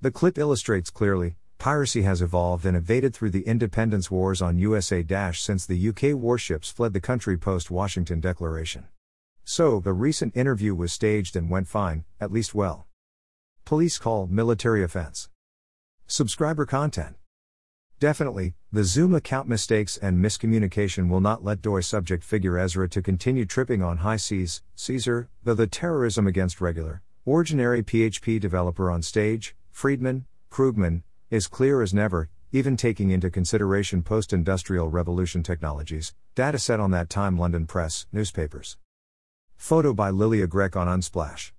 The clip illustrates clearly piracy has evolved and evaded through the independence wars on USA since the UK warships fled the country post Washington Declaration. So, the recent interview was staged and went fine, at least well. Police call military offense. Subscriber content. Definitely, the Zoom account mistakes and miscommunication will not let DOI subject figure Ezra to continue tripping on high seas, Caesar, though the terrorism against regular, ordinary PHP developer on stage, Friedman, Krugman, is clear as never, even taking into consideration post industrial revolution technologies, data set on that time London Press, newspapers. Photo by Lilia Grech on Unsplash.